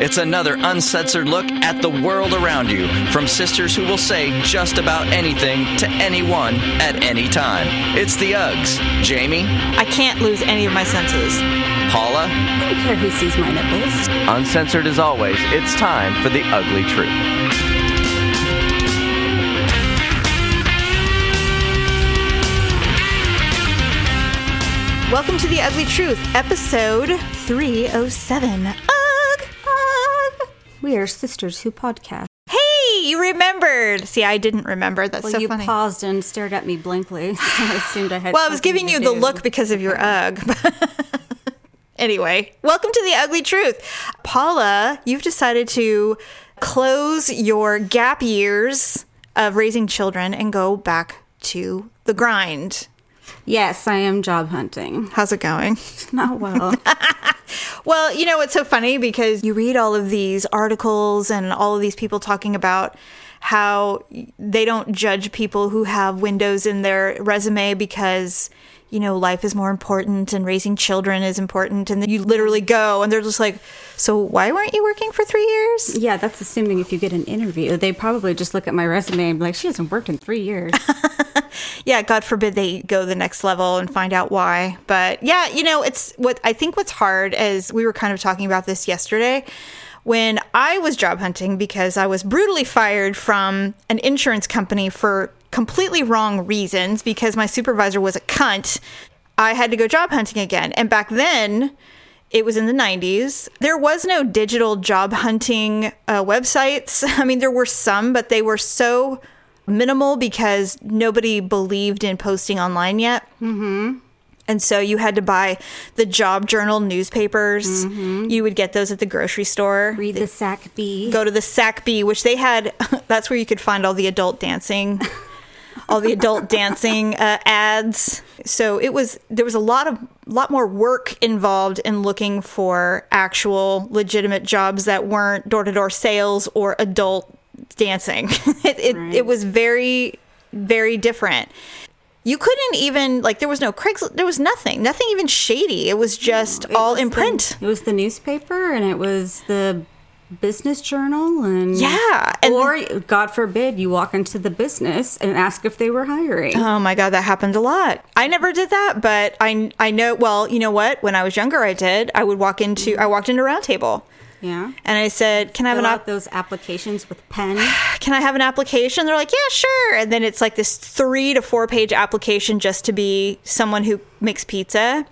It's another uncensored look at the world around you from sisters who will say just about anything to anyone at any time. It's the Uggs. Jamie, I can't lose any of my senses. Paula, I don't care who sees my nipples. uncensored as always, it's time for the ugly truth. Welcome to The Ugly Truth, episode 307. We are sisters who podcast. Hey, you remembered. See, I didn't remember. That's Well, so you funny. paused and stared at me blankly, so I assumed I had. well, I was giving you the look because of your ugh. anyway, welcome to The Ugly Truth. Paula, you've decided to close your gap years of raising children and go back to the grind. Yes, I am job hunting. How's it going? Not well. Well, you know, it's so funny because you read all of these articles and all of these people talking about how they don't judge people who have windows in their resume because, you know, life is more important and raising children is important. And then you literally go and they're just like, so why weren't you working for three years? yeah, that's assuming if you get an interview, they probably just look at my resume and be like, "She hasn't worked in three years." yeah, God forbid they go the next level and find out why. But yeah, you know, it's what I think what's hard as we were kind of talking about this yesterday when I was job hunting because I was brutally fired from an insurance company for completely wrong reasons because my supervisor was a cunt. I had to go job hunting again. And back then, it was in the 90s. There was no digital job hunting uh, websites. I mean, there were some, but they were so minimal because nobody believed in posting online yet. Mm-hmm. And so you had to buy the job journal newspapers. You would get those at the grocery store. Read the Sac Bee. Go to the Sac Bee, which they had, that's where you could find all the adult dancing. all the adult dancing uh, ads. So it was there was a lot of lot more work involved in looking for actual legitimate jobs that weren't door to door sales or adult dancing. it it, Right. it was very very different. You couldn't even like there was no Craigslist. There was nothing. Nothing even shady. It was just It all was in the- print. it was the newspaper and it was the business journal and Yeah, and- or God forbid you walk into the business and ask if they were hiring. Oh my god, that happened a lot. I never did that, but I I know. Well, you know what? When I was younger, I did. I would walk into I walked into Roundtable, yeah. and I said, "Can I have Fill an op- those applications with pen. Can I have an application?" They're like, "Yeah, sure." And then it's like this three to four page application just to be someone who makes pizza.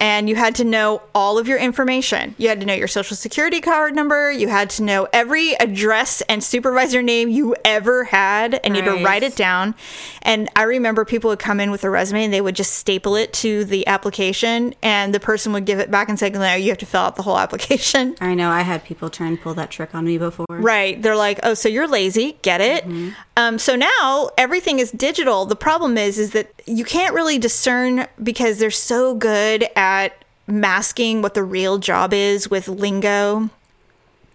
And you had to know all of your information. You had to know your social security card number. You had to know every address and supervisor name you ever had, and you had to write it down. And I remember people would come in with a resume and they would just staple it to the application, and the person would give it back and say, "No, you have to fill out the whole application." I know I had people try and pull that trick on me before. Right. They're like, oh, so you're lazy. Get it. Um, so now everything is digital. The problem is, is that you can't really discern because they're so good at masking what the real job is with lingo.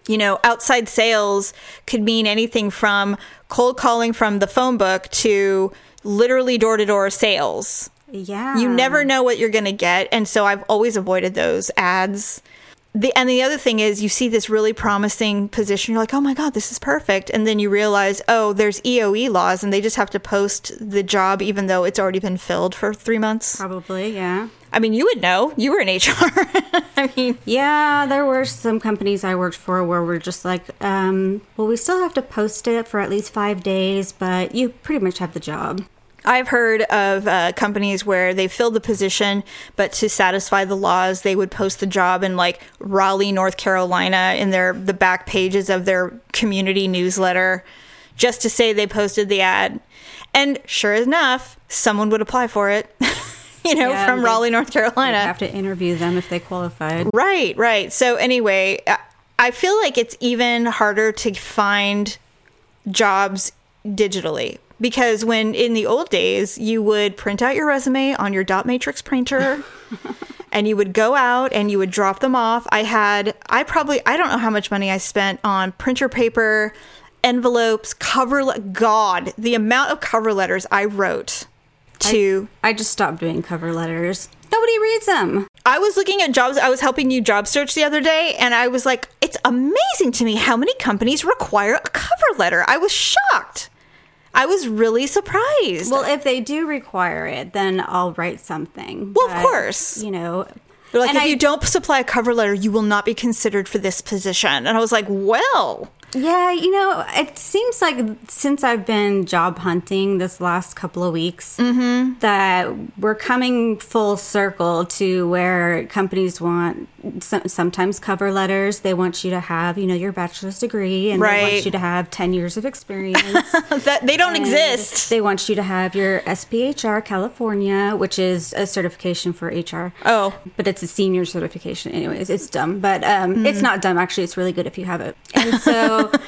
You know, outside sales could mean anything from cold calling from the phone book to literally door to door sales. Yeah. You never know what you're going to get. And so I've always avoided those ads. The, and the other thing is, you see this really promising position. You're like, oh my God, this is perfect. And then you realize, oh, there's EOE laws and they just have to post the job even though it's already been filled for three months. Probably, yeah. I mean, you would know. You were in HR. I mean, Yeah, there were some companies I worked for where we're just like, um, well, we still have to post it for at least five days, but you pretty much have the job. I've heard of uh, companies where they filled the position, but to satisfy the laws, they would post the job in like Raleigh, North Carolina, in their the back pages of their community newsletter, just to say they posted the ad. And sure enough, someone would apply for it. you know, Yeah, from they- Raleigh, North You Carolina. have to interview them if they qualified. Right, right. So anyway, I- I feel like it's even harder to find jobs digitally because when in the old days you would print out your resume on your dot matrix printer and you would go out and you would drop them off. I had I probably I don't know how much money I spent on printer paper, envelopes, cover le- god, the amount of cover letters I wrote to I just stopped doing cover letters. Nobody reads them. I was looking at jobs. I was helping you job search the other day, and I was like, it's amazing to me how many companies require a cover letter. I was shocked. I was really surprised. Well, if they do require it, then I'll write something. Well, of course. You know, They're like, and if I- you don't supply a cover letter, you will not be considered for this position. And I was like, well, Yeah, you know, it seems like since I've been job hunting this last couple of weeks, Mm-hmm. that we're coming full circle to where companies want some, sometimes cover letters. They want you to have, you know, your bachelor's degree, and they want you to have ten years of experience. that they don't And exist. They want you to have your SPHR California, which is a certification for HR. Oh. But it's a senior certification. Anyways, it's dumb. But um, Mm-hmm. it's not dumb, actually. It's really good if you have it. And so.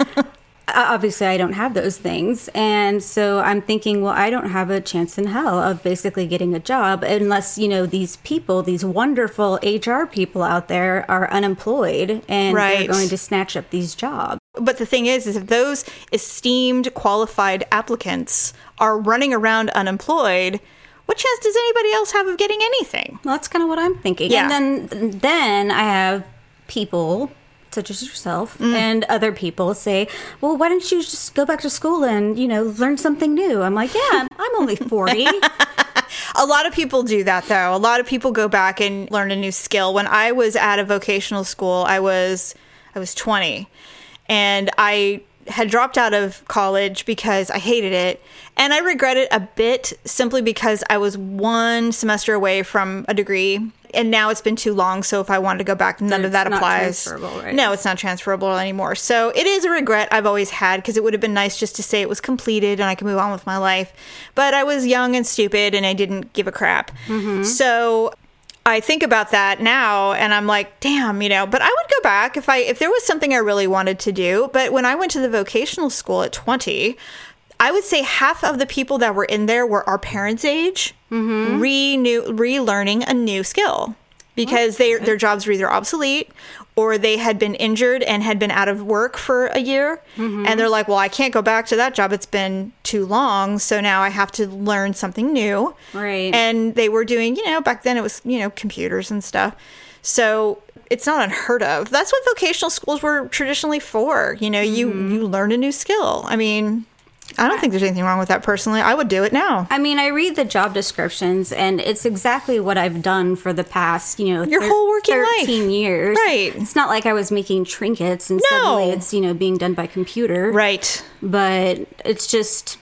Obviously, I don't have those things. And so I'm thinking, well, I don't have a chance in hell of basically getting a job unless, you know, these people, these wonderful HR people out there are unemployed and Right. they're going to snatch up these jobs. But the thing is, is if those esteemed qualified applicants are running around unemployed, what chance does anybody else have of getting anything? Well, that's kind of what I'm thinking. Yeah. And then then I have people such as yourself Mm. and other people say, "Well, why don't you just go back to school and, you know, learn something new?" I'm like, "Yeah, I'm only 40." A lot of people do that though. A lot of people go back and learn a new skill. When I was at a vocational school, I was I was 20 and I had dropped out of college because I hated it. And I regret it a bit simply because I was one semester away from a degree. And now it's been too long, so if I wanted to go back, none of that applies. right? No, it's not transferable anymore. So it is a regret I've always had because it would have been nice just to say it was completed and I can move on with my life. But I was young and stupid and I didn't give a crap. So I think about that now and I'm like, damn, you know, but I would go back if I if there was something I really wanted to do. But when I went to the vocational school at 20, I would say half of the people that were in there were our parents' age, Mm-hmm. renew relearning a new skill because they their jobs were either obsolete or they had been injured and had been out of work for a year. Mm-hmm. And they're like well i can't go back to that job. It's been too long. So now i have to learn something new. Right. and they were doing you know back then it was you know computers and stuff. So it's not unheard of. That's what vocational schools were traditionally for. You know you mm-hmm. you learn a new skill. I mean i don't think there's anything wrong with that personally i would do it now I mean, I read the job descriptions, and it's exactly what I've done for the past, you know, Your whole working life. thirteen years. Right. It's not like I was making trinkets and No. suddenly it's you know being done by computer. right But it's just,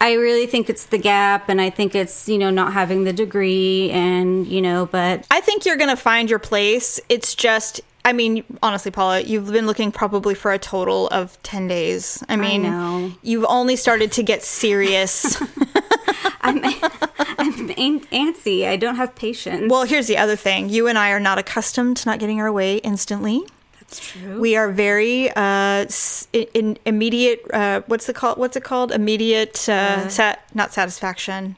I really think it's the gap, and I think it's you know not having the degree, and you know, but I think you're going to find your place. It's just, I mean, honestly, Paula, you've been looking probably for a total of 10 days. I mean, know. you've only started to get serious. I'm I'm antsy. I don't have patience. well, here's the other thing you and I are not accustomed to not getting our way instantly. that's true. We are very uh, in immediate. Uh, what's the call? What's it called? Immediate. Uh, sat, not satisfaction.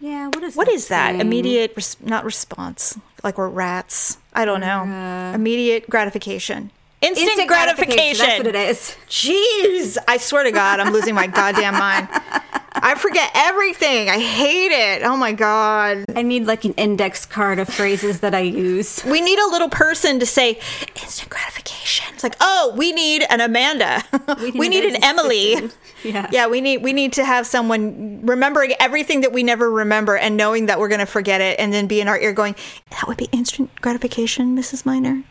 yeah. What is What that is that? Immediate, res- not response. Like we're rats. I don't know. Mm-hmm. Immediate gratification. Instant, Instant gratification. That's what it is. Jeez, I swear to God, I'm losing my goddamn mind. I forget everything. I hate it. Oh my God. I need like an index card of phrases that I use. We need a little person to say instant gratification. It's like, oh, we need an Amanda. We need, need an an Emily. Yeah. Yeah, we need we need to have someone remembering everything that we never remember and knowing that we're gonna forget it and then be in our ear going, That would be instant gratification, Mrs. Miner.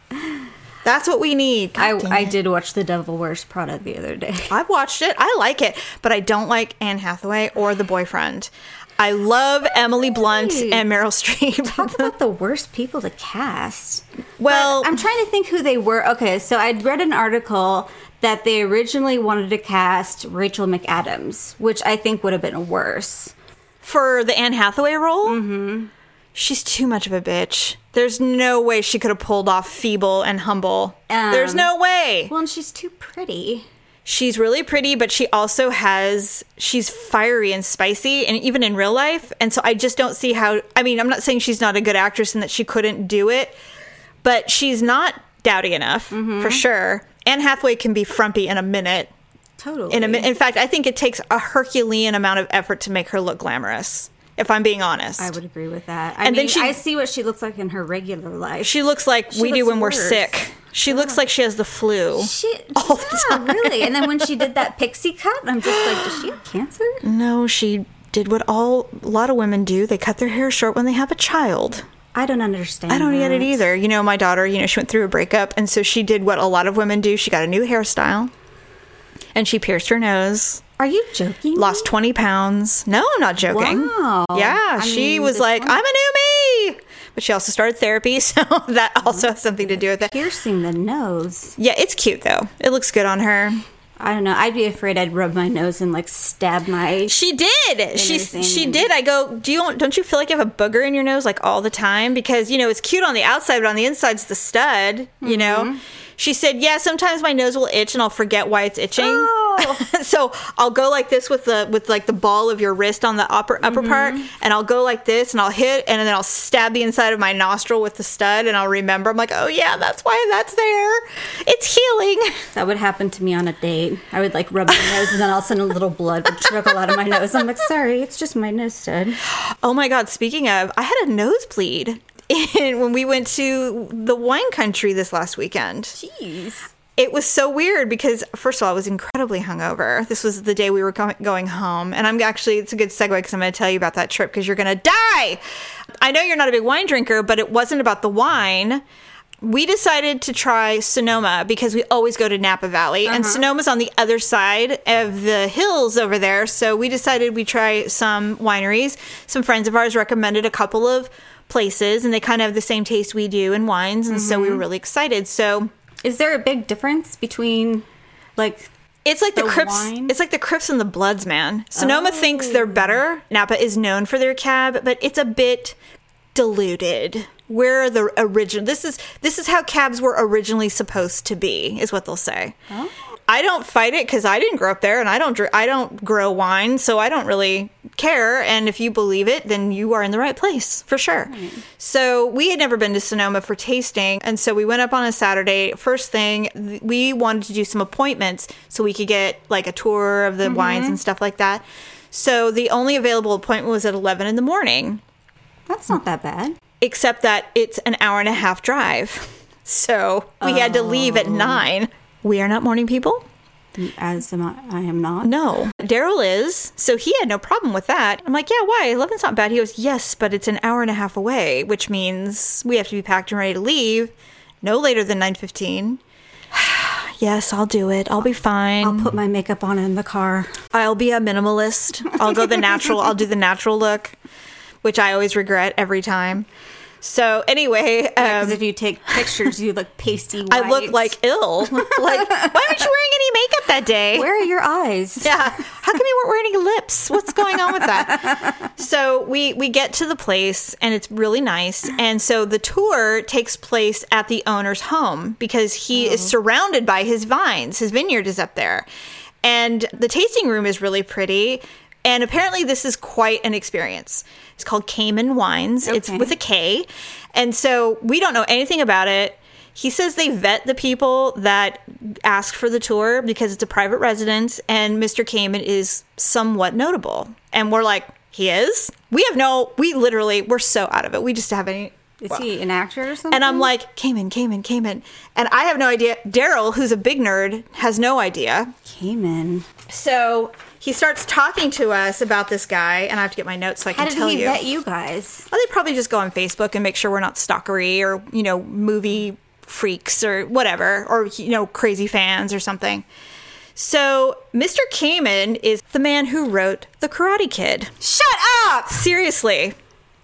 That's what we need. God I, I did watch The Devil Wears Prada the other day. I've watched it. I like it, but I don't like Anne Hathaway or the boyfriend. I love Emily Blunt and Meryl Streep. Talk about the worst people to cast. well, I'm trying to think who they were. Okay, so I'd read an article that they originally wanted to cast Rachel McAdams, which I think would have been worse. for the Anne Hathaway role, mm-hmm. she's too much of a bitch. There's no way she could have pulled off feeble and humble. Um, There's no way. Well, and she's too pretty. She's really pretty, but she also has she's fiery and spicy, and even in real life. And so I just don't see how. I mean, I'm not saying she's not a good actress and that she couldn't do it, but she's not dowdy enough Mm-hmm. for sure. Anne Hathaway can be frumpy in a minute. Totally. In a min- in fact, I think it takes a Herculean amount of effort to make her look glamorous. If I'm being honest. I would agree with that. I And then she- I see what she looks like in her regular life. She looks like we do looks when we're sick. She looks like she has the flu. She, all yeah, really. And then when she did that pixie cut, I'm just like, does she have cancer? No, she did what all a lot of women do. They cut their hair short when they have a child. I don't understand. I don't get it either. You know, my daughter, you know, she went through a breakup and so she did what a lot of women do. She got a new hairstyle and she pierced her nose. Are you joking? Lost 20 pounds. No, I'm not joking. Wow. Yeah, I she mean, was like, 20 I'm a new me. But she also started therapy, so that oh also has something to do with it. piercing the nose. Yeah, it's cute though. It looks good on her. I don't know. I'd be afraid I'd rub my nose and like stab my. She did. She she did. I go. Do you don't you feel like you have a booger in your nose like all the time? Because you know it's cute on the outside, but on the inside's the stud. You know. Mm-hmm. She said, "Yeah, sometimes my nose will itch and I'll forget why it's itching. Oh. so I'll go like this with the with like the ball of your wrist on the upper upper mm-hmm. part, and I'll go like this and I'll hit, and then I'll stab the inside of my nostril with the stud, and I'll remember. I'm like, oh yeah, that's why that's there. It's healing. That would happen to me on a date. I would like rub my nose and then all of a sudden a little blood would trickle out of my nose. I'm like, sorry, it's just my nose stud. Oh my God! Speaking of, I had a nosebleed in, when we went to the wine country this last weekend. Jeez. It was so weird because, first of all, I was incredibly hungover. This was the day we were co- going home. And I'm actually, it's a good segue because I'm going to tell you about that trip because you're going to die. I know you're not a big wine drinker, but it wasn't about the wine. We decided to try Sonoma because we always go to Napa Valley, and uh-huh. Sonoma's on the other side of the hills over there. So we decided we try some wineries. Some friends of ours recommended a couple of places, and they kind of have the same taste we do in wines, and so we were mm-hmm. really excited. So Is there a big difference between like it's like the, The Crips. wine? It's like the Crips and the Bloods, man. Sonoma thinks they're oh. better. Napa is known for their cab, but it's a bit diluted. where are the original. This is this is how cabs were originally supposed to be, is what they'll say. Oh. I don't fight it because I didn't grow up there, and I don't I don't grow wine, so I don't really care. And if you believe it, then you are in the right place for sure. So we had never been to Sonoma for tasting, and so we went up on a Saturday. First thing, th- we wanted to do some appointments so we could get like a tour of the mm-hmm. wines and stuff like that. So the only available appointment was at eleven in the morning that's not that bad. except that it's an hour and a half drive. So we had to leave at oh. nine. We are not morning people? As am I, I am not. No. Daryl is. So he had no problem with that. I'm like, yeah, why? 11's not bad. He goes, yes, but it's an hour and a half away, which means we have to be packed and ready to leave no later than 9.15. yes, I'll do it. I'll be fine. I'll put my makeup on in the car. I'll be a minimalist. I'll go the natural. I'll do the natural look, which I always regret every time. So anyway, Because um, if you take pictures, you look pasty. White. I look like ill. like, why aren't you wearing any makeup that day? Where are your eyes? yeah. How come you weren't wearing any lips? What's going on with that? So we we get to the place and it's really nice. And so the tour takes place at the owner's home because he is surrounded by his vines. His vineyard is up there. And the tasting room is really pretty. And apparently this is quite an experience. It's called Kamen Wines. It's with a K. And so we don't know anything about it. He says they vet the people that ask for the tour because it's a private residence and Mr. Kamen is somewhat notable. And we're like, he is? We have no, we literally, we're so out of it. We just have any. Is well- he an actor or something? and I'm like, Kamen, Kamen, Kamen. And I have no idea. Daryl, who's a big nerd, has no idea. Kamen. So he starts talking to us about this guy, and I have to get my notes so I How can did tell he you. vet you guys? Well, they probably just go on Facebook and make sure we're not stalkery or, you know, movie freaks or whatever, or, you know, crazy fans or something. So, Mr. Kamen is the man who wrote The Karate Kid. Shut up! Seriously.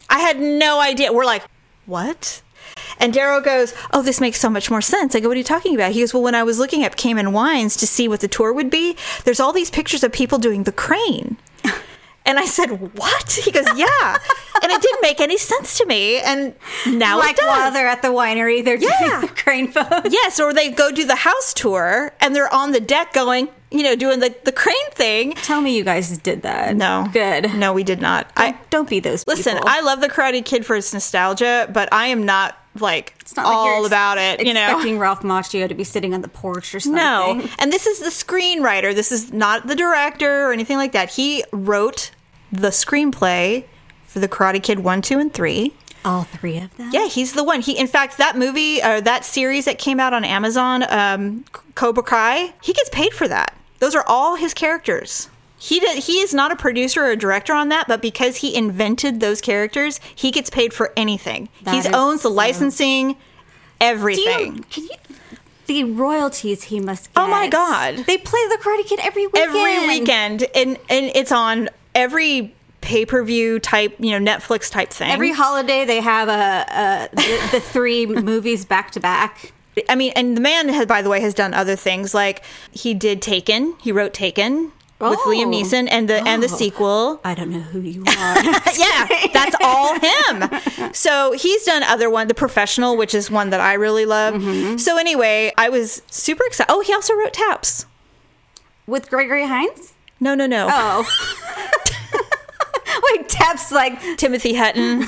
I had no idea. We're like, what? And Daryl goes, Oh, this makes so much more sense. I go, What are you talking about? He goes, Well, when I was looking up Kamen Wines to see what the tour would be, there's all these pictures of people doing the crane. And I said, What? He goes, Yeah. and it didn't make any sense to me. And now Like while they're at the winery, they're Yeah. doing the crane pose. Yes, or they go do the house tour and they're on the deck going, you know, doing the, the crane thing. Tell me you guys did that. No. Good. No, we did not. I Don't, don't be those Listen, people. I love the Karate Kid for its nostalgia, but I am not like It's not all ex- about it. You know, Expecting Ralph Macchio to be sitting on the porch or something. no. And this is the screenwriter. This is not the director or anything like that. He wrote the screenplay for the Karate Kid 1, 2, and 3. All three of them. Yeah, he's the one. He, in fact, that movie or that series that came out on Amazon, um, Cobra Kai, he gets paid for that. Those are all his characters. He did, he is not a producer or a director on that, but because he invented those characters, he gets paid for anything. He owns the so- licensing, Do everything. you, can you, the royalties he must get. Oh my God. They play the Karate Kid every weekend. every weekend, and and it's on every pay per view type, you know, Netflix type thing. Every holiday they have a, a the, the three movies back to back. I mean, and the man, had, by the way, has done other things. Like he did Taken. He wrote Taken with Oh. Liam Neeson, and the and the Oh. sequel. I don't know who you are. yeah, that's all him. So he's done other one, The Professional, which is one that I really love. Mm-hmm. So anyway, I was super excited. Oh, he also wrote Taps. With Gregory Hines? No, no, no. Oh. Wait, Taps like Timothy Hutton,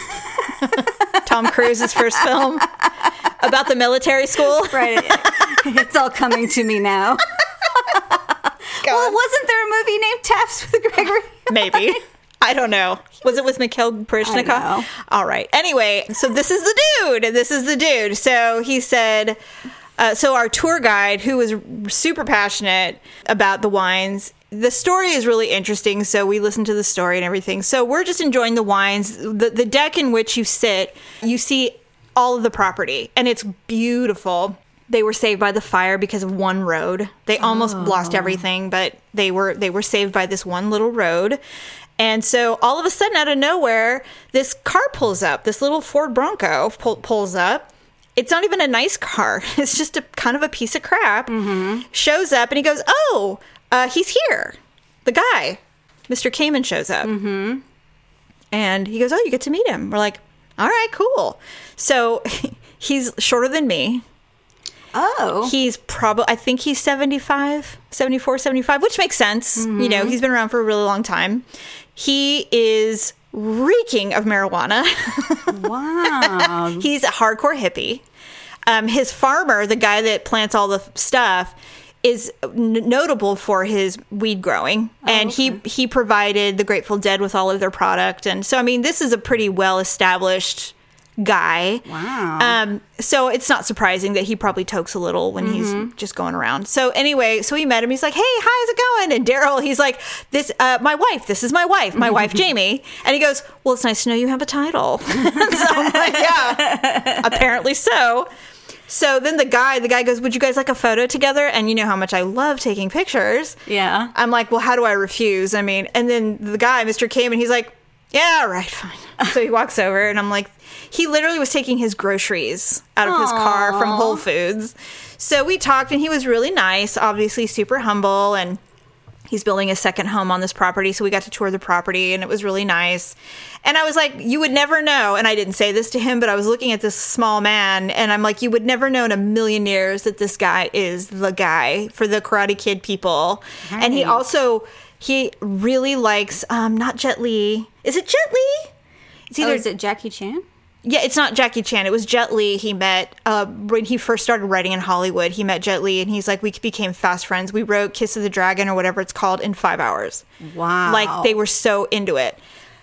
Tom Cruise's first film about the military school. right. it's all coming to me now. Well, wasn't there a movie named Taps with Gregory? Maybe. I don't know. Was it with Mikhail Baryshnikov? All right. Anyway, so this is the dude. This is the dude. So he said, uh, so our tour guide, who was super passionate about the wines, the story is really interesting. So we listened to the story and everything. So we're just enjoying the wines. The, the deck in which you sit, you see all of the property, and it's beautiful. They were saved by the fire because of one road. They almost lost everything, but they were they were saved by this one little road. And so all of a sudden, out of nowhere, this car pulls up. This little Ford Bronco pull, pulls up. It's not even a nice car. It's just a kind of a piece of crap. Shows up and he goes, "Oh, uh, he's here." The guy, Mr. Kamen, shows up, mm-hmm. and he goes, "Oh, you get to meet him." We're like, "All right, cool." So he's shorter than me. Oh. He's probably, I think he's 75, 74, 75, which makes sense. You know, he's been around for a really long time. He is reeking of marijuana. Wow. he's a hardcore hippie. Um, his farmer, the guy that plants all the stuff, is n- notable for his weed growing, and he he provided the Grateful Dead with all of their product, and so I mean, this is a pretty well established guy. Wow. Um, so it's not surprising that he probably tokes a little when he's just going around. So anyway, so we met him. He's like, "Hey, how's it going?" And Daryl, he's like, "This, uh, my wife. This is my wife, my wife Jamie." And he goes, "Well, it's nice to know you have a title." so I'm like, "Yeah, apparently so." So then the guy, the guy goes, "Would you guys like a photo together?" And you know how much I love taking pictures. Yeah. I'm like, "Well, how do I refuse?" I mean, and then the guy, Mr. Came, and he's like, "Yeah, all right, fine." So he walks over, and I'm like, he literally was taking his groceries out of his car from Whole Foods. So we talked, and he was really nice, obviously super humble, and he's building a second home on this property. So we got to tour the property, and it was really nice. And I was like, you would never know. And I didn't say this to him, but I was looking at this small man, and I'm like, you would never know in a million years that this guy is the guy for the Karate Kid people. And he also he really likes um not Jet Li. Is it Jet Li? It's Oh, either is it Jackie Chan? yeah, it's not Jackie Chan. It was Jet Li. He met uh, when he first started writing in Hollywood. He met Jet Li, and he's like, we became fast friends. We wrote "Kiss of the Dragon" or whatever it's called in five hours. Wow. Like they were so into it.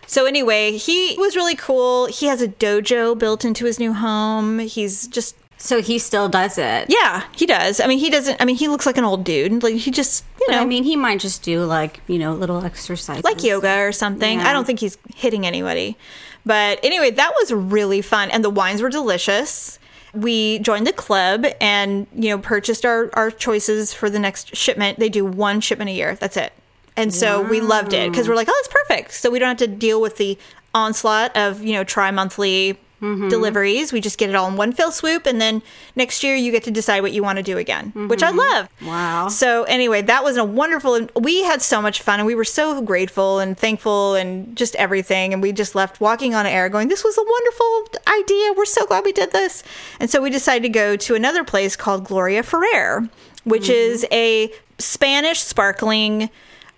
So anyway, he was really cool. He has a dojo built into his new home. He's just So he still does it. yeah, he does. I mean, he doesn't. I mean, he looks like an old dude. Like he just you But know I mean, he might just do like, you know, little exercises. like yoga or something. Yeah. I don't think he's hitting anybody. But anyway, that was really fun and the wines were delicious. We joined the club and, you know, purchased our, our choices for the next shipment. They do one shipment a year. That's it. And so we loved it because we're like, oh, it's perfect. So we don't have to deal with the onslaught of, you know, tri monthly Mm-hmm. deliveries. We just get it all in one fell swoop. And then next year you get to decide what you want to do again, which I mm-hmm. love. Wow. So anyway, that was a wonderful. We had so much fun, and we were so grateful and thankful, and just everything. And we just left walking on air, going, "This was a wonderful idea. We're so glad we did this." And so we decided to go to another place called Gloria Ferrer, which mm-hmm. is a Spanish sparkling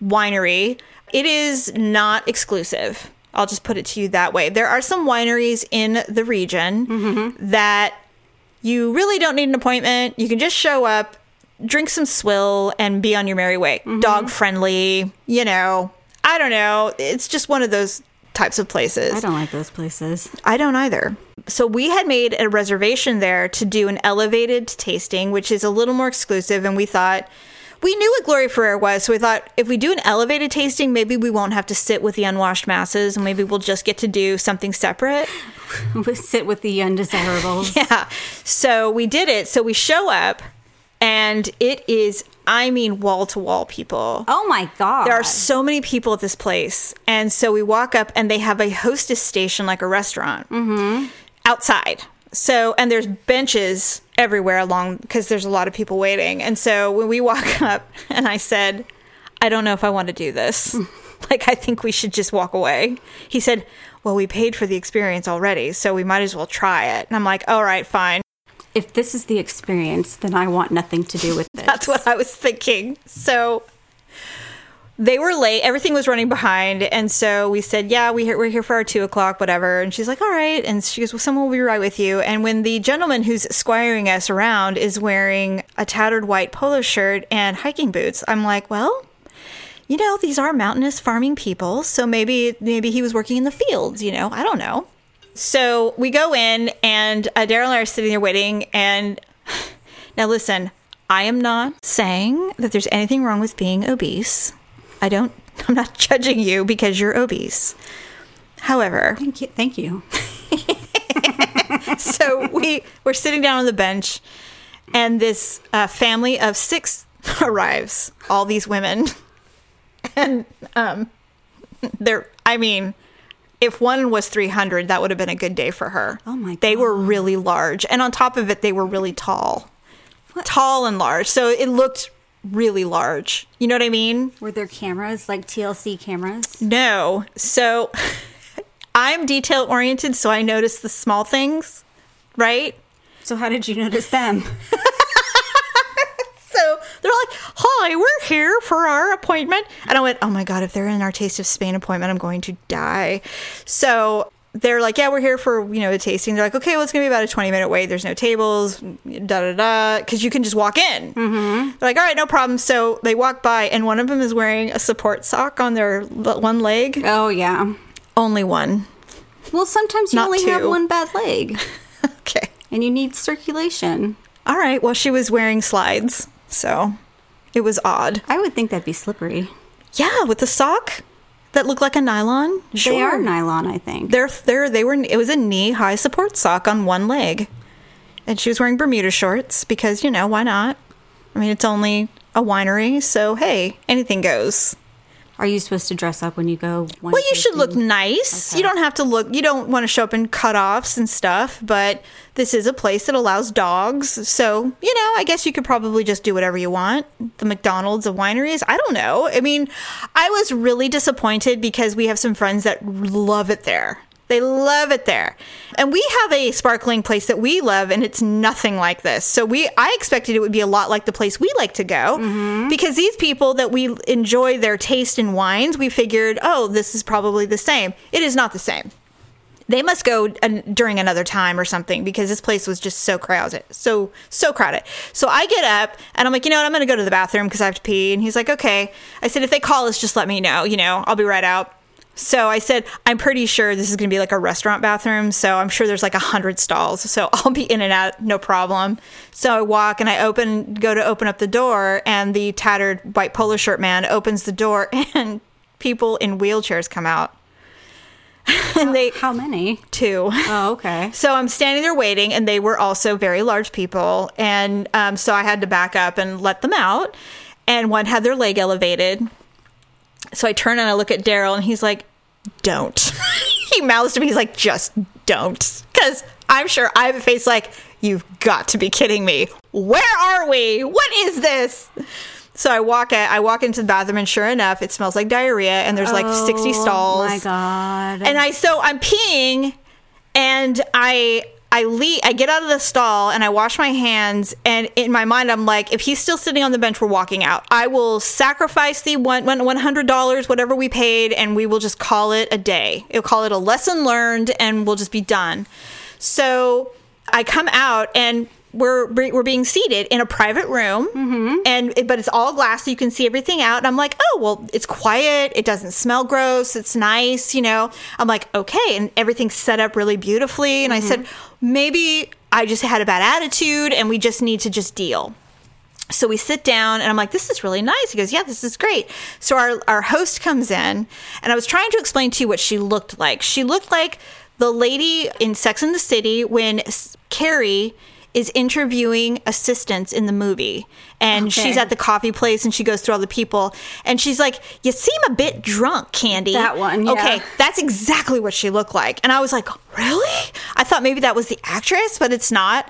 winery. It is not exclusive. I'll just put it to you that way. There are some wineries in the region mm-hmm. that you really don't need an appointment. You can just show up, drink some swill, and be on your merry way. Mm-hmm. Dog friendly, you know. I don't know. It's just one of those types of places. I don't like those places. I don't either. So we had made a reservation there to do an elevated tasting, which is a little more exclusive. And we thought, we knew what Gloria Ferrer was. So we thought if we do an elevated tasting, maybe we won't have to sit with the unwashed masses and maybe we'll just get to do something separate. We sit with the undesirables. Yeah. So we did it. So we show up and it is, I mean, wall to wall people. Oh my god. There are so many people at this place. And so we walk up and they have a hostess station like a restaurant mm-hmm. outside. So, and there's benches everywhere along because there's a lot of people waiting. And so when we walk up and I said, I don't know if I want to do this. like, I think we should just walk away. He said, Well, we paid for the experience already, so we might as well try it. And I'm like, All right, fine. if this is the experience, then I want nothing to do with this. That's what I was thinking. So they were late. Everything was running behind. And so we said, Yeah, we, we're here for our two o'clock, whatever. And she's like, All right. And she goes, Well, someone will be right with you. And when the gentleman who's squiring us around is wearing a tattered white polo shirt and hiking boots, I'm like, Well, you know, these are mountainous farming people. So maybe, maybe he was working in the fields, you know, I don't know. So we go in, and uh, Daryl and I are sitting there waiting. And now, listen, I am not saying that there's anything wrong with being obese. I don't, I'm not judging you because you're obese. However, Thank you. Thank you. so we we're sitting down on the bench, and this uh, family of six arrives. All these women, and um, they're. I mean, if one was three hundred, that would have been a good day for her. Oh my They were really large, and on top of it, they were really tall, tall and large. So it looked really large. You know what I mean? Were there cameras like TLC cameras? No. So I'm detail oriented, so I notice the small things, right? So how did you notice them? So they're like, "Hi, we're here for our appointment," and I went, "Oh my god, if they're in our Taste of Spain appointment, I'm going to die." So they're like, "Yeah, we're here for you know a tasting." They're like, "Okay, well, it's gonna be about a 20 minute wait. There's no tables, da da da," because you can just walk in. Mm-hmm. They're like, "All right, no problem." So they walk by, and one of them is wearing a support sock on their one leg. Oh yeah. Only one. Well, sometimes you Not only have one bad leg, Okay. and you need circulation. All right. Well, she was wearing slides, so it was odd. I would think that'd be slippery. Yeah, with the sock that looked like a nylon. They are nylon, I think. They're they're they were. It was a knee high support sock on one leg, and she was wearing Bermuda shorts because you know why not? I mean, it's only a winery, so hey, anything goes. Are you supposed to dress up when you go? Well, you should look nice. Okay. You don't have to look. You don't want to show up in cutoffs and stuff. But this is a place that allows dogs, so you know. I guess you could probably just do whatever you want. The McDonald's of wineries. I don't know. I mean, I was really disappointed because we have some friends that love it there. They love it there. And we have a sparkling place that we love and it's nothing like this. So we I expected it would be a lot like the place we like to go mm-hmm. because these people that we enjoy their taste in wines, we figured, "Oh, this is probably the same." It is not the same. They must go an, during another time or something because this place was just so crowded, so so crowded. So I get up and I'm like, you know what? I'm going to go to the bathroom because I have to pee. And he's like, okay. I said, if they call us, just let me know. You know, I'll be right out. So I said, I'm pretty sure this is going to be like a restaurant bathroom. So I'm sure there's like a hundred stalls. So I'll be in and out, no problem. So I walk and I open, go to open up the door, and the tattered white polo shirt man opens the door, and people in wheelchairs come out. and they How many? two. Oh, okay. So I'm standing there waiting, and they were also very large people, and um, so I had to back up and let them out. And one had their leg elevated. So I turn and I look at Daryl, and he's like, "Don't." he mouths to me. He's like, "Just don't," because I'm sure I have a face like, "You've got to be kidding me. Where are we? What is this?" So I walk at, I walk into the bathroom, and sure enough, it smells like diarrhea, and there's like 60 stalls Oh my god. and I so I'm peeing, and I I leave, I get out of the stall and I wash my hands, and in my mind I'm like, if he's still sitting on the bench, we're walking out. I will sacrifice the one one hundred dollars, whatever we paid, and we will just call it a day. We'll call it a lesson learned, and we'll just be done. So I come out and. We're we're being seated in a private room, mm-hmm. and but it's all glass, so you can see everything out. And I'm like, oh well, it's quiet. It doesn't smell gross. It's nice, you know. I'm like, okay, and everything's set up really beautifully. And I said, mm-hmm. maybe I just had a bad attitude, and we just need to just deal. So we sit down and I'm like, this is really nice. He goes, yeah, this is great. So our, our host comes in and I was trying to explain to you what she looked like. She looked like the lady in Sex and the City when Carrie is interviewing assistants in the movie. And Okay. she's at the coffee place and she goes through all the people. And she's like you seem a bit drunk candy. That one, yeah. okay that's exactly what she looked like. And i was like really? I thought maybe that was the actress but it's not.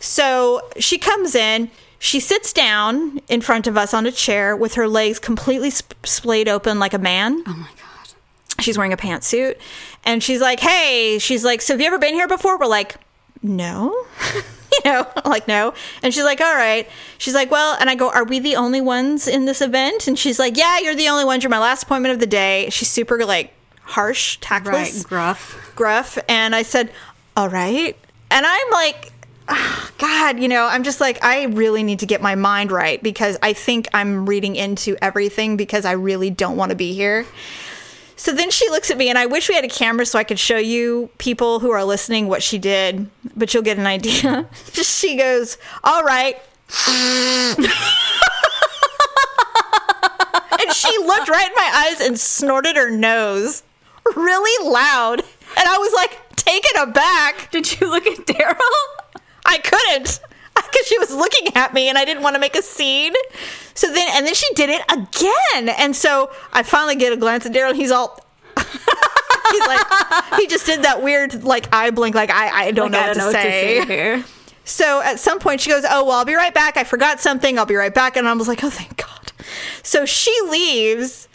So she comes in she sits down in front of us on a chair with her legs completely sp- splayed open like a man. Oh my god. she's wearing a pantsuit. And she's like hey she's like so have you ever been here before? We're like no you know? I'm like no. And she's like all right. She's like well and i go are we the only ones in this event? And she's like yeah you're the only ones. You're my last appointment of the day. She's super like harsh tactless. Right, gruff. gruff. And i said all right. And i'm like ah, god you know? I'm just like i really need to get my mind right because i think i'm reading into everything because i really don't want to be here so then she looks at me and i wish we had a camera so i could show you people who are listening what she did but you'll get an idea. She goes all right. And she looked right in my eyes and snorted her nose really loud. And i was like taken aback. Did you look at Daryl? I couldn't because she was looking at me and I didn't want to make a scene. So then, and then she did it again. And so I finally get a glance at Daryl and he's all. he's like, he just did that weird, like, eye blink, like, I, I don't know, I what, don't to know say. here. So at some point she goes, Oh, well, I'll be right back. I forgot something. I'll be right back. And I was like, Oh, thank God. So she leaves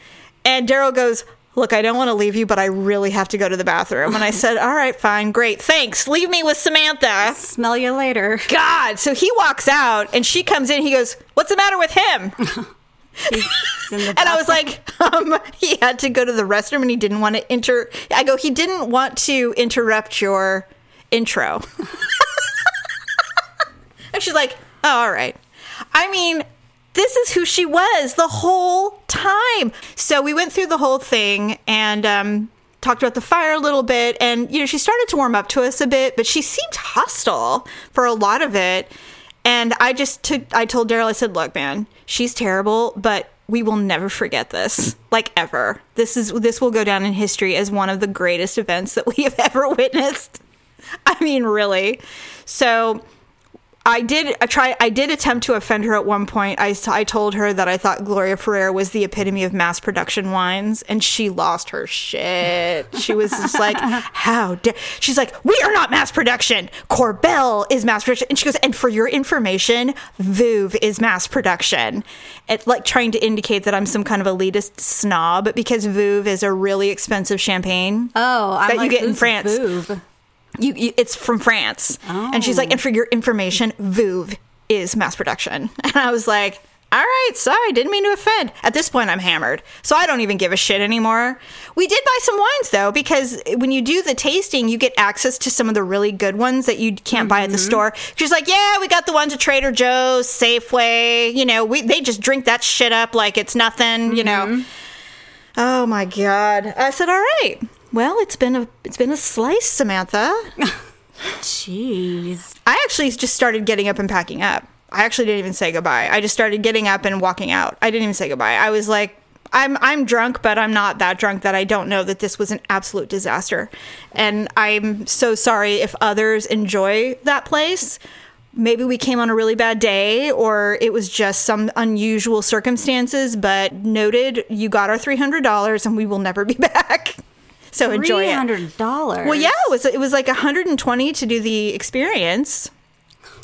and Daryl goes, Look, I don't want to leave you, but I really have to go to the bathroom. And I said, All right, fine, great. Thanks. Leave me with Samantha. Smell you later. God. So he walks out and she comes in. He goes, What's the matter with him? He's in the And I was like, um, He had to go to the restroom and he didn't want to inter. I go, He didn't want to interrupt your intro. and she's like, Oh, all right. I mean, this is who she was the whole time. So we went through the whole thing and um, talked about the fire a little bit. And, you know, she started to warm up to us a bit, but she seemed hostile for a lot of it. And I just took, I told Daryl, I said, look, man, she's terrible, but we will never forget this, like ever. This is, this will go down in history as one of the greatest events that we have ever witnessed. I mean, really. So, I did I try I did attempt to offend her at one point. I, I told her that I thought Gloria Ferrer was the epitome of mass production wines and she lost her shit. She was just like, "How dare She's like, "We are not mass production. Corbel is mass production." And she goes, "And for your information, Veuve is mass production." It like trying to indicate that I'm some kind of elitist snob because Veuve is a really expensive champagne Oh, I'm that you get in France. Veuve? You, you it's from France. And she's like, and for your information, Veuve is mass production. And I was like, all right, sorry, didn't mean to offend. At this point, I'm hammered. So I don't even give a shit anymore. We did buy some wines though, because when you do the tasting, you get access to some of the really good ones that you can't buy at the mm-hmm. store. She's like, yeah, we got the ones at Trader Joe's, Safeway. You know, we they just drink that shit up like it's nothing, you know. Mm-hmm. Oh my god. I said, all right. Well, it's been a it's been a slice, Samantha. Jeez. I actually just started getting up and packing up. I actually didn't even say goodbye. I just started getting up and walking out. I didn't even say goodbye. I was like, I'm I'm drunk, but I'm not that drunk that I don't know that this was an absolute disaster. And I'm so sorry if others enjoy that place. Maybe we came on a really bad day or it was just some unusual circumstances, but noted you got our $300 and we will never be back. So enjoy it. hundred dollars. Well, yeah, it was it was like 120 to do the experience.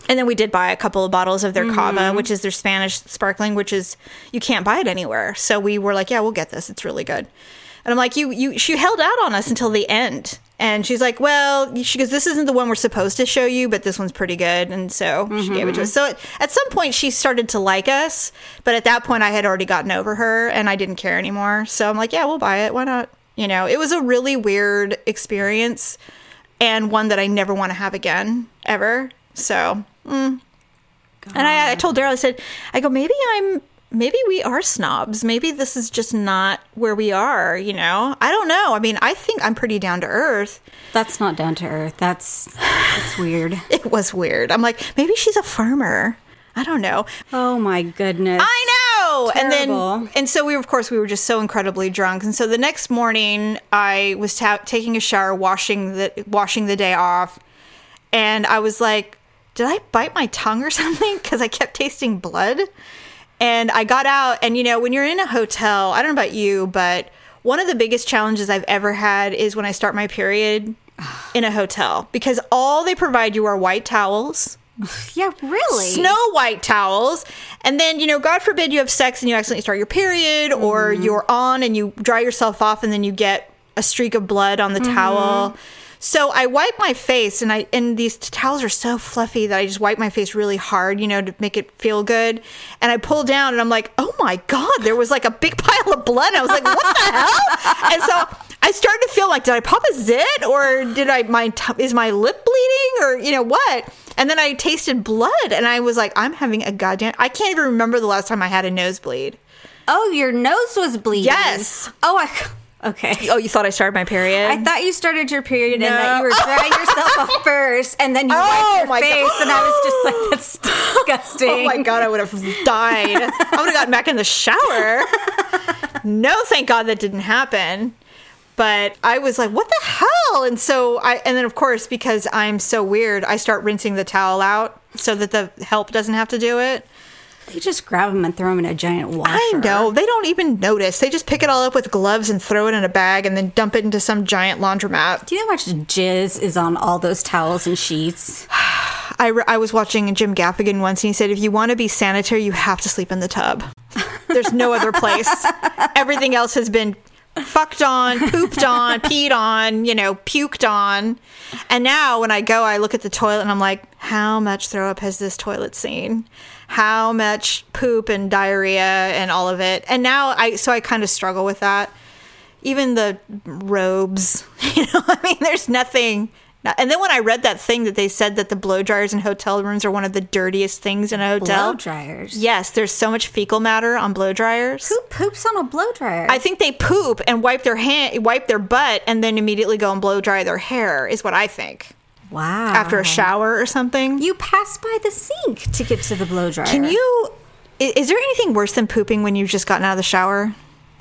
And then we did buy a couple of bottles of their cava, mm-hmm. which is their Spanish sparkling, which is you can't buy it anywhere. So we were like, yeah, we'll get this. It's really good. And I'm like, you you she held out on us until the end. And she's like, well, she goes, this isn't the one we're supposed to show you, but this one's pretty good. And so she gave it to mm-hmm. us. So at, at some point, she started to like us. But at that point, I had already gotten over her and I didn't care anymore. So I'm like, yeah, we'll buy it. Why not? You know, it was a really weird experience and one that I never want to have again, ever. So, mm, And I, I told Daryl, I said, I go, maybe I'm, maybe we are snobs. Maybe this is just not where we are, you know? I don't know. I mean, I think I'm pretty down to earth. That's not down to earth. That's that's weird. It was weird. I'm like, maybe she's a farmer. I don't know. Oh my goodness. I know. And Terrible. then, and so we, of course, we were just so incredibly drunk. And so the next morning, I was ta- taking a shower, washing the washing the day off, and I was like, "Did I bite my tongue or something?" Because I kept tasting blood. And I got out, and you know, when you're in a hotel, I don't know about you, but one of the biggest challenges I've ever had is when I start my period in a hotel because all they provide you are white towels Yeah, really. snow white towels. And then, you know, God forbid you have sex and you accidentally start your period, or mm-hmm. you're on and you dry yourself off and then you get a streak of blood on the mm-hmm. towel. So I wipe my face, and I and these towels are so fluffy that I just wipe my face really hard, you know, to make it feel good. And I pull down, and I'm like, oh my god, there was like a big pile of blood. I was like, what the hell? And so I started to feel like, did I pop a zit, or did I my t- is my lip bleeding, or you know what? And then I tasted blood, and I was like, I'm having a goddamn. I can't even remember the last time I had a nosebleed. Oh, your nose was bleeding. Yes. Oh, I. Okay. Oh, you thought I started my period? I thought you started your period and that you were drying yourself off first, and then you Oh, wiped my your face, God. and I was just like, "That's disgusting." Oh my god, I would have died. I would have gotten back in the shower. No, thank God that didn't happen. But I was like, what the hell? And so I, and then of course, because I'm so weird, I start rinsing the towel out so that the help doesn't have to do it. They just grab them and throw them in a giant washer. I know. They don't even notice. They just pick it all up with gloves and throw it in a bag and then dump it into some giant laundromat. Do you know how much jizz is on all those towels and sheets? I, re- I was watching Jim Gaffigan once and he said, if you want to be sanitary, you have to sleep in the tub. There's no other place. Everything else has been fucked on, pooped on, peed on, you know, puked on. And now when I go, I look at the toilet and I'm like, how much throw up has this toilet seen? How much poop and diarrhea and all of it? And now I, so I kind of struggle with that. Even the robes, you know, I mean, there's nothing. And then when I read that thing that they said that the blow dryers in hotel rooms are one of the dirtiest things in a hotel. Blow dryers. Yes, there's so much fecal matter on blow dryers. Who poops on a blow dryer? I think they poop and wipe their hand, wipe their butt, and then immediately go and blow dry their hair. Is what I think wow. after a shower or something. you pass by the sink to get to the blow dryer. Can you? Is there anything worse than pooping when you've just gotten out of the shower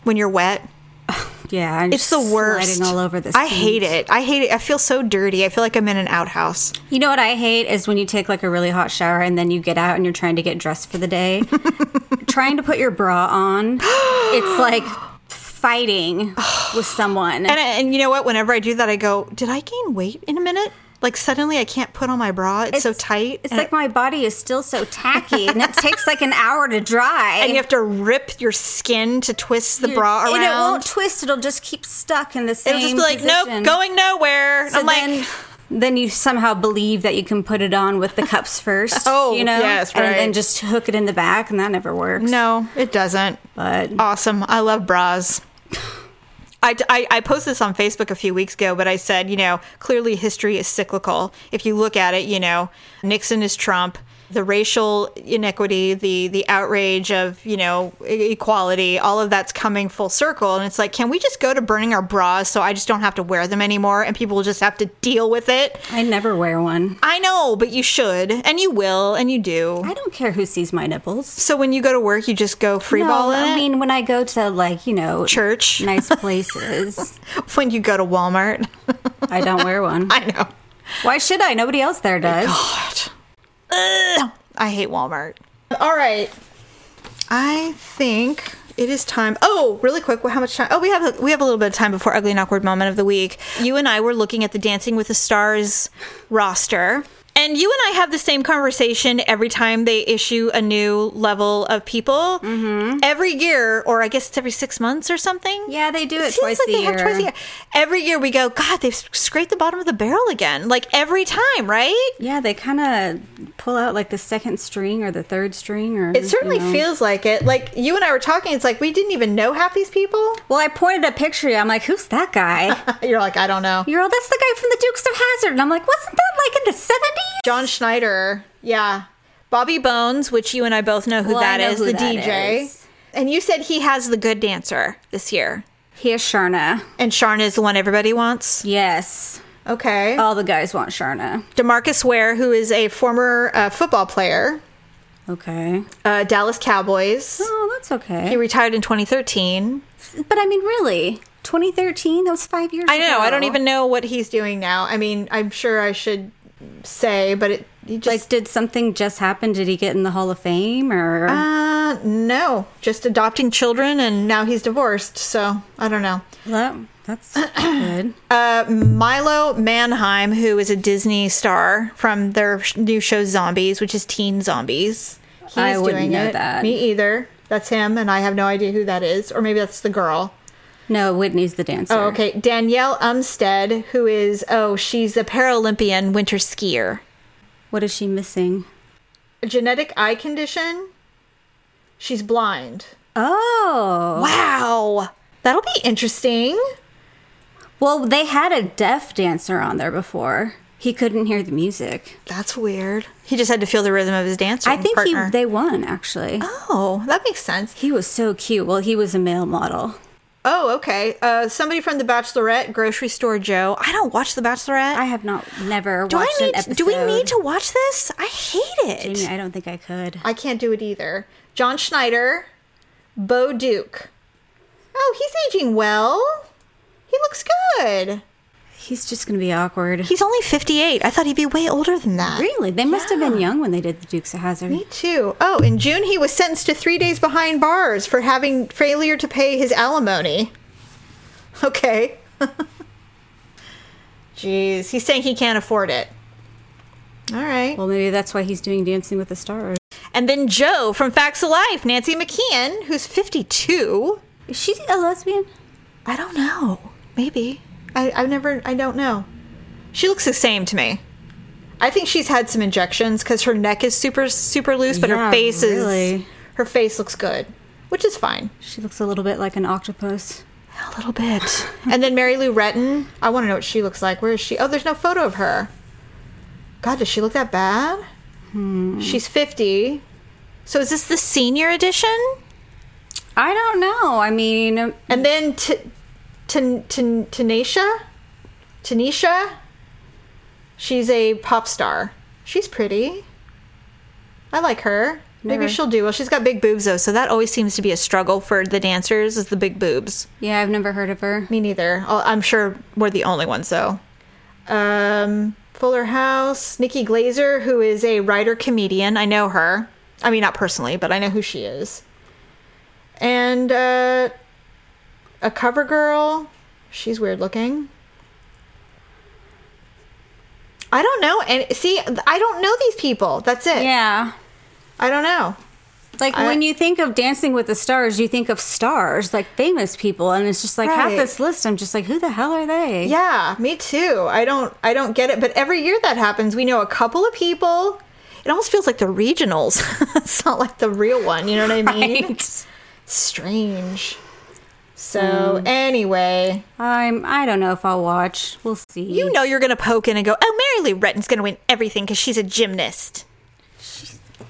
when you're wet? Yeah, and It's the worst. All over the. I hate it. I hate it. I feel so dirty. I feel like I'm in an outhouse. You know what I hate is when you take like a really hot shower and then you get out and you're trying to get dressed for the day. trying to put your bra on, it's like fighting with someone. And, and you know what? Whenever I do that, I go, "Did I gain weight in a minute?" Like suddenly, I can't put on my bra. It's, so tight. It's and like my body is still so tacky, and it takes like an hour to dry. and you have to rip your skin to twist the bra around. and it won't twist; it'll just keep stuck in the same. It'll just be like, position. nope, going nowhere. So I'm like, then, then you somehow believe that you can put it on with the cups first. Oh, you know, yes, and right. then just hook it in the back, and that never works. no, it doesn't. but Awesome. I love bras. I, I, I posted this on Facebook a few weeks ago, but I said, you know, clearly history is cyclical. If you look at it, you know, Nixon is Trump. The racial inequity, the the outrage of you know equality, all of that's coming full circle, and it's like, can we just go to burning our bras so I just don't have to wear them anymore, and people will just have to deal with it? I never wear one. I know, but you should, and you will, and you do. I don't care who sees my nipples. So when you go to work, you just go free no, ball in I mean when I go to like you know church. nice places, When you go to Walmart, I don't wear one. I know. Why should I? Nobody else there does. God, Ugh. I hate Walmart. All right, I think it is time. Oh, really quick, how much time? Oh, we have a, we have a little bit of time before ugly and awkward moment of the week. You and I were looking at the Dancing with the Stars roster. And you and I have the same conversation every time they issue a new level of people. Mm-hmm. Every year, or I guess it's every six months or something. Yeah, they do it Seems twice like a they have year. twice a year. Every year we go, God, they've scraped the bottom of the barrel again. Like every time, right? Yeah, they kind of pull out like the second string or the third string, or It certainly you know. feels like it. Like you and I were talking, it's like we didn't even know half these people. Well, I pointed a picture. I'm like, "Who's that guy?" You're like, I don't know. You're all, "That's the guy from the Dukes of Hazzard." And I'm like, "Wasn't that like in the '70s?" John Schneider. Yeah. Bobby Bones, which you and I both know who Well, that know is, who the that DJ. is. And you said he has the good dancer this year. He has Sharna. And Sharna is the one everybody wants. Yes. Okay. All the guys want Sharna. Demarcus Ware, who is a former uh, football player, Okay. uh, Dallas Cowboys. Oh, that's okay. He retired in 2013. but I mean, really, 2013? That was five years I know. I don't even know what he's doing now. I mean, I'm sure I should say, but it he just Like, did something just happen? Did he get in the Hall of Fame or? uh no, just adopting children, and now he's divorced. So I don't know. Well, that's good. Uh, Milo Manheim, who is a Disney star from their new show Zombies, which is teen zombies. He's I wouldn't doing know it. that. Me either. That's him, and I have no idea who that is, or maybe that's the girl. No, Whitney's the dancer. Oh, okay. Danielle Umstead, who is oh, she's a Paralympian winter skier. What is she missing? A genetic eye condition. She's blind. Oh. Wow, that'll be interesting. Well, they had a deaf dancer on there before. He couldn't hear the music. That's weird. He just had to feel the rhythm of his dancing I think he they won actually. oh, that makes sense. He was so cute. Well, he was a male model. Oh, okay. Uh, somebody from The Bachelorette, Grocery Store Joe. I don't watch The Bachelorette. I have not never do I watched an need? episode. Do we need to watch this? I hate it. Jamie, I don't think I could. I can't do it either. John Schneider, Bo Duke. Oh, he's aging well. He looks good. He's just going to be awkward. He's only 58. I thought he'd be way older than that. really? They must have been young when they did the Dukes of Hazzard. Me too. Oh, in June, he was sentenced to three days behind bars for having failure to pay his alimony. Okay. Jeez, he's saying he can't afford it. All right. Well, maybe that's why he's doing Dancing with the Stars. And then Joe from Facts of Life, Nancy McKeon, who's 52. Is she a lesbian? I don't know. Maybe. I, I've never, I don't know. She looks the same to me. I think she's had some injections because her neck is super, super loose, but her Yeah, face is, really. her face looks good, which is fine. She looks a little bit like an octopus. A little bit. and then Mary Lou Retton. I want to know what she looks like. Where is she? Oh, there's no photo of her. God, does she look that bad? Hmm. She's 50. So is this the senior edition? I don't know. I mean, And then T- T- T- Tanisha? Tanisha? She's a pop star. She's pretty. I like her. Maybe Never- she'll do well. She's got big boobs though, so that always seems to be a struggle for the dancers is the big boobs. yeah, I've never heard of her. Me neither. I'm sure we're the only ones though. Um, Fuller House, Nikki Glazer, who is a writer comedian. I know her. I mean, not personally, but I know who she is. And uh, a cover girl. She's weird looking. I don't know. And see, I don't know these people. That's it. Yeah. I don't know. Like I- when you think of Dancing with the Stars, you think of stars, like famous people, and it's just like half this list. I'm just like, who the hell are they? Yeah, me too. I don't I don't get it, but every year that happens, we know a couple of people. It almost feels like the regionals. it's not like the real one, you know what I mean? Right. It's strange. So, hmm. anyway, I'm. I don't know if I'll watch. We'll see. you know you're going to poke in and go, "Oh, Mary Lou Retton's going to win everything cuz she's a gymnast."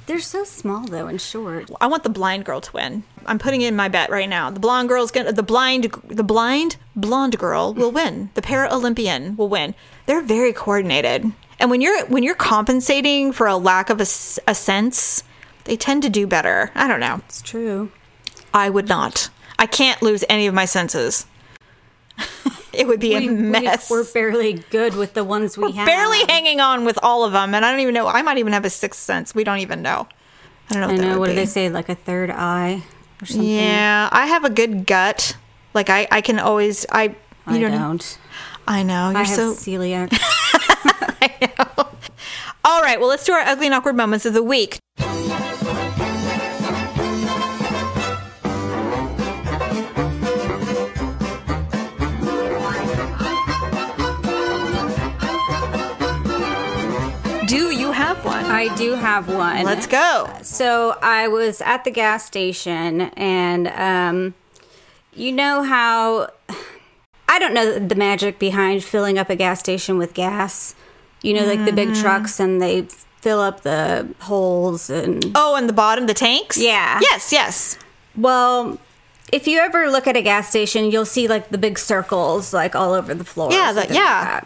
they're so small though and short. I want the blind girl to win. I'm putting in my bet right now. The blonde girl's to the blind the blind blonde girl will win. The para-Olympian will win. They're very coordinated. And when you're when you're compensating for a lack of a, a sense, they tend to do better. I don't know. It's true. I would not. I can't lose any of my senses. it would be a We, we, mess. we're barely good with the ones we have. barely hanging on with all of them, and I don't even know. I might even have a sixth sense. We don't even know. I don't know. What I know. What do they say? Like a third eye or something. Yeah, I have a good gut. Like I, I can always. I. You I know. don't. I know. You're I have so. celiac. All right. Well, let's do our ugly and awkward moments of the week. I do have one. Let's go. So I was at the gas station, and um, you know how I don't know the magic behind filling up a gas station with gas. You know, like the big trucks, and they fill up the holes and Oh, and the bottom, the tanks? Yeah. Yes, yes. well, if you ever look at a gas station, you'll see like the big circles like all over the floor. Yeah, yeah.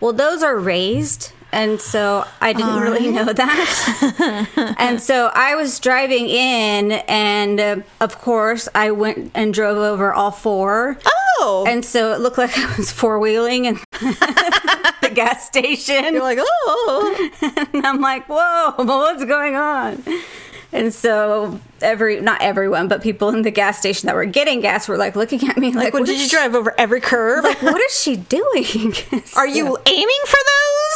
Well, those are raised. And so I didn't really know that. and so I was driving in, and uh, of course, I went and drove over all four. Oh. And so it looked like I was four wheeling in the gas station. you're like, oh. And I'm like, whoa, what's going on? And so every not everyone, but people in the gas station that were getting gas were like looking at me like, Like, what, what did you she- drive over every curve? Like, what is she doing? Are you aiming for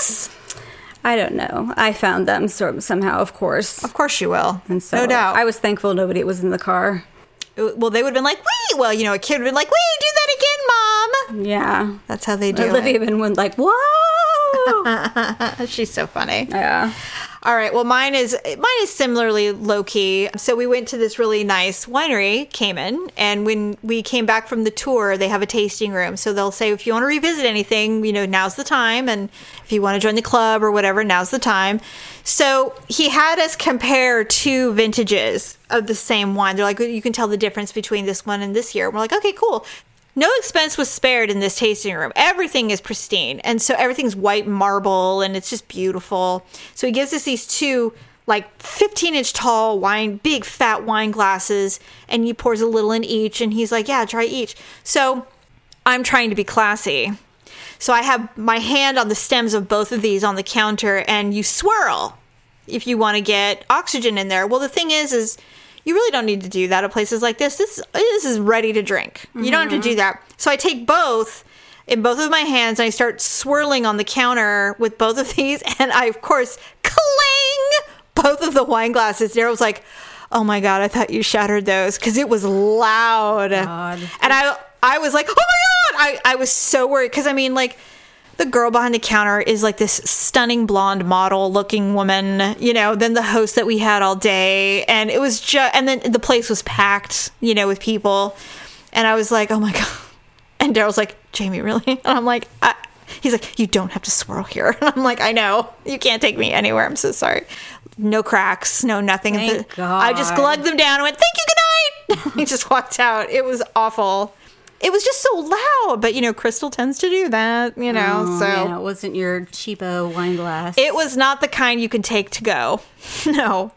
those? I don't know. I found them so, somehow, of course. Of course you will. And so no doubt. I was thankful nobody was in the car. Uh, well, they would have been like, wait. Well, you know, a kid would have been like, wait, do that again, mom. Yeah. That's how they do Olivia it. even went like, whoa. She's so funny. yeah. All right. Well, mine is mine is similarly low key. So we went to this really nice winery, Kamen, and when we came back from the tour, they have a tasting room. So they'll say if you want to revisit anything, you know, now's the time, and if you want to join the club or whatever, now's the time. So he had us compare two vintages of the same wine. They're like, you can tell the difference between this one and this year. We're like, okay, cool. No expense was spared in this tasting room. Everything is pristine. And so everything's white marble and it's just beautiful. So he gives us these two like 15 inch tall wine, big fat wine glasses, and he pours a little in each. And he's like, yeah, try each. So I'm trying to be classy. So I have my hand on the stems of both of these on the counter and you swirl if you want to get oxygen in there. Well, the thing is, is you really don't need to do that at places like this. This this is ready to drink. You don't have to do mm-hmm. that. So I take both in both of my hands and I start swirling on the counter with both of these, and I of course clang both of the wine glasses. Daryl was like, "Oh my god, I thought you shattered those because it was loud." God. And I I was like, "Oh my god!" I I was so worried because I mean like the girl behind the counter is like this stunning blonde model looking woman, you know, then the host that we had all day. And it was just, and then the place was packed, you know, with people. And I was like, oh my God. And Daryl's like, Jamie, really? And I'm like, I, he's like, you don't have to swirl here. And I'm like, I know. You can't take me anywhere. I'm so sorry. No cracks, no nothing. Thank I just glugged them down and went, thank you, good night. he just walked out. It was awful. It was just so loud, but you know, Crystal tends to do that, you know. Oh, so yeah, it wasn't your cheapo wine glass. it was not the kind you can take to go. no,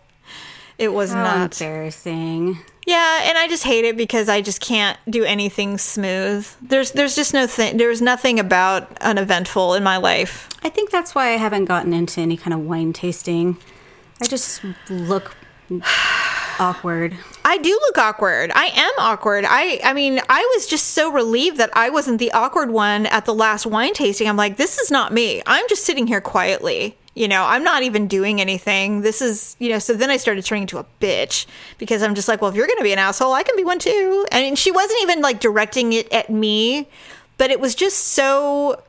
it was How not. embarrassing. Yeah, and I just hate it because I just can't do anything smooth. There's there's just no thing. There's nothing about uneventful in my life. I think that's why I haven't gotten into any kind of wine tasting. I just look awkward. I do look awkward. I am awkward. I I mean, I was just so relieved that I wasn't the awkward one at the last wine tasting. I'm like, this is not me. I'm just sitting here quietly. You know, I'm not even doing anything. This is, you know, so then I started turning into a bitch because I'm just like, well, if you're going to be an asshole, I can be one too. And she wasn't even like directing it at me, but it was just so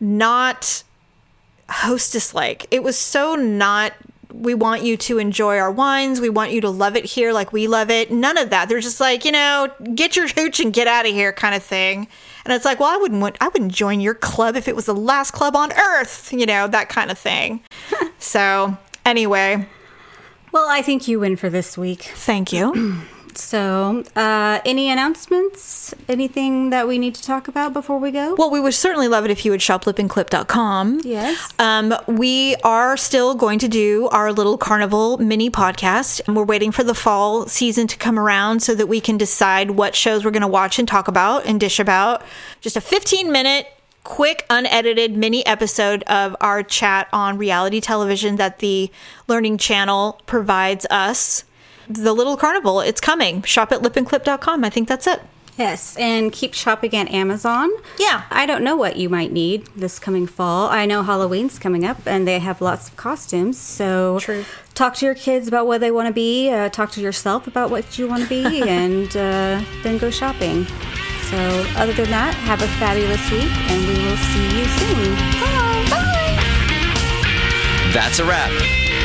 not hostess like. It was so not we want you to enjoy our wines. We want you to love it here like we love it. None of that. They're just like, you know, get your hooch and get out of here kind of thing. And it's like, well, I wouldn't want I wouldn't join your club if it was the last club on earth, you know, that kind of thing. so, anyway, Well, I think you win for this week. thank you. So, uh, any announcements? Anything that we need to talk about before we go? Well, we would certainly love it if you would shop lipandclip.com. Yes. Um, we are still going to do our little carnival mini podcast, and we're waiting for the fall season to come around so that we can decide what shows we're going to watch and talk about and dish about. Just a 15 minute, quick, unedited mini episode of our chat on reality television that the Learning Channel provides us. The little carnival, it's coming. Shop at lipandclip.com. I think that's it. Yes, and keep shopping at Amazon. Yeah. I don't know what you might need this coming fall. I know Halloween's coming up and they have lots of costumes. So True. talk to your kids about what they want to be, uh, talk to yourself about what you want to be, and uh, then go shopping. So, other than that, have a fabulous week and we will see you soon. Bye. Bye. That's a wrap.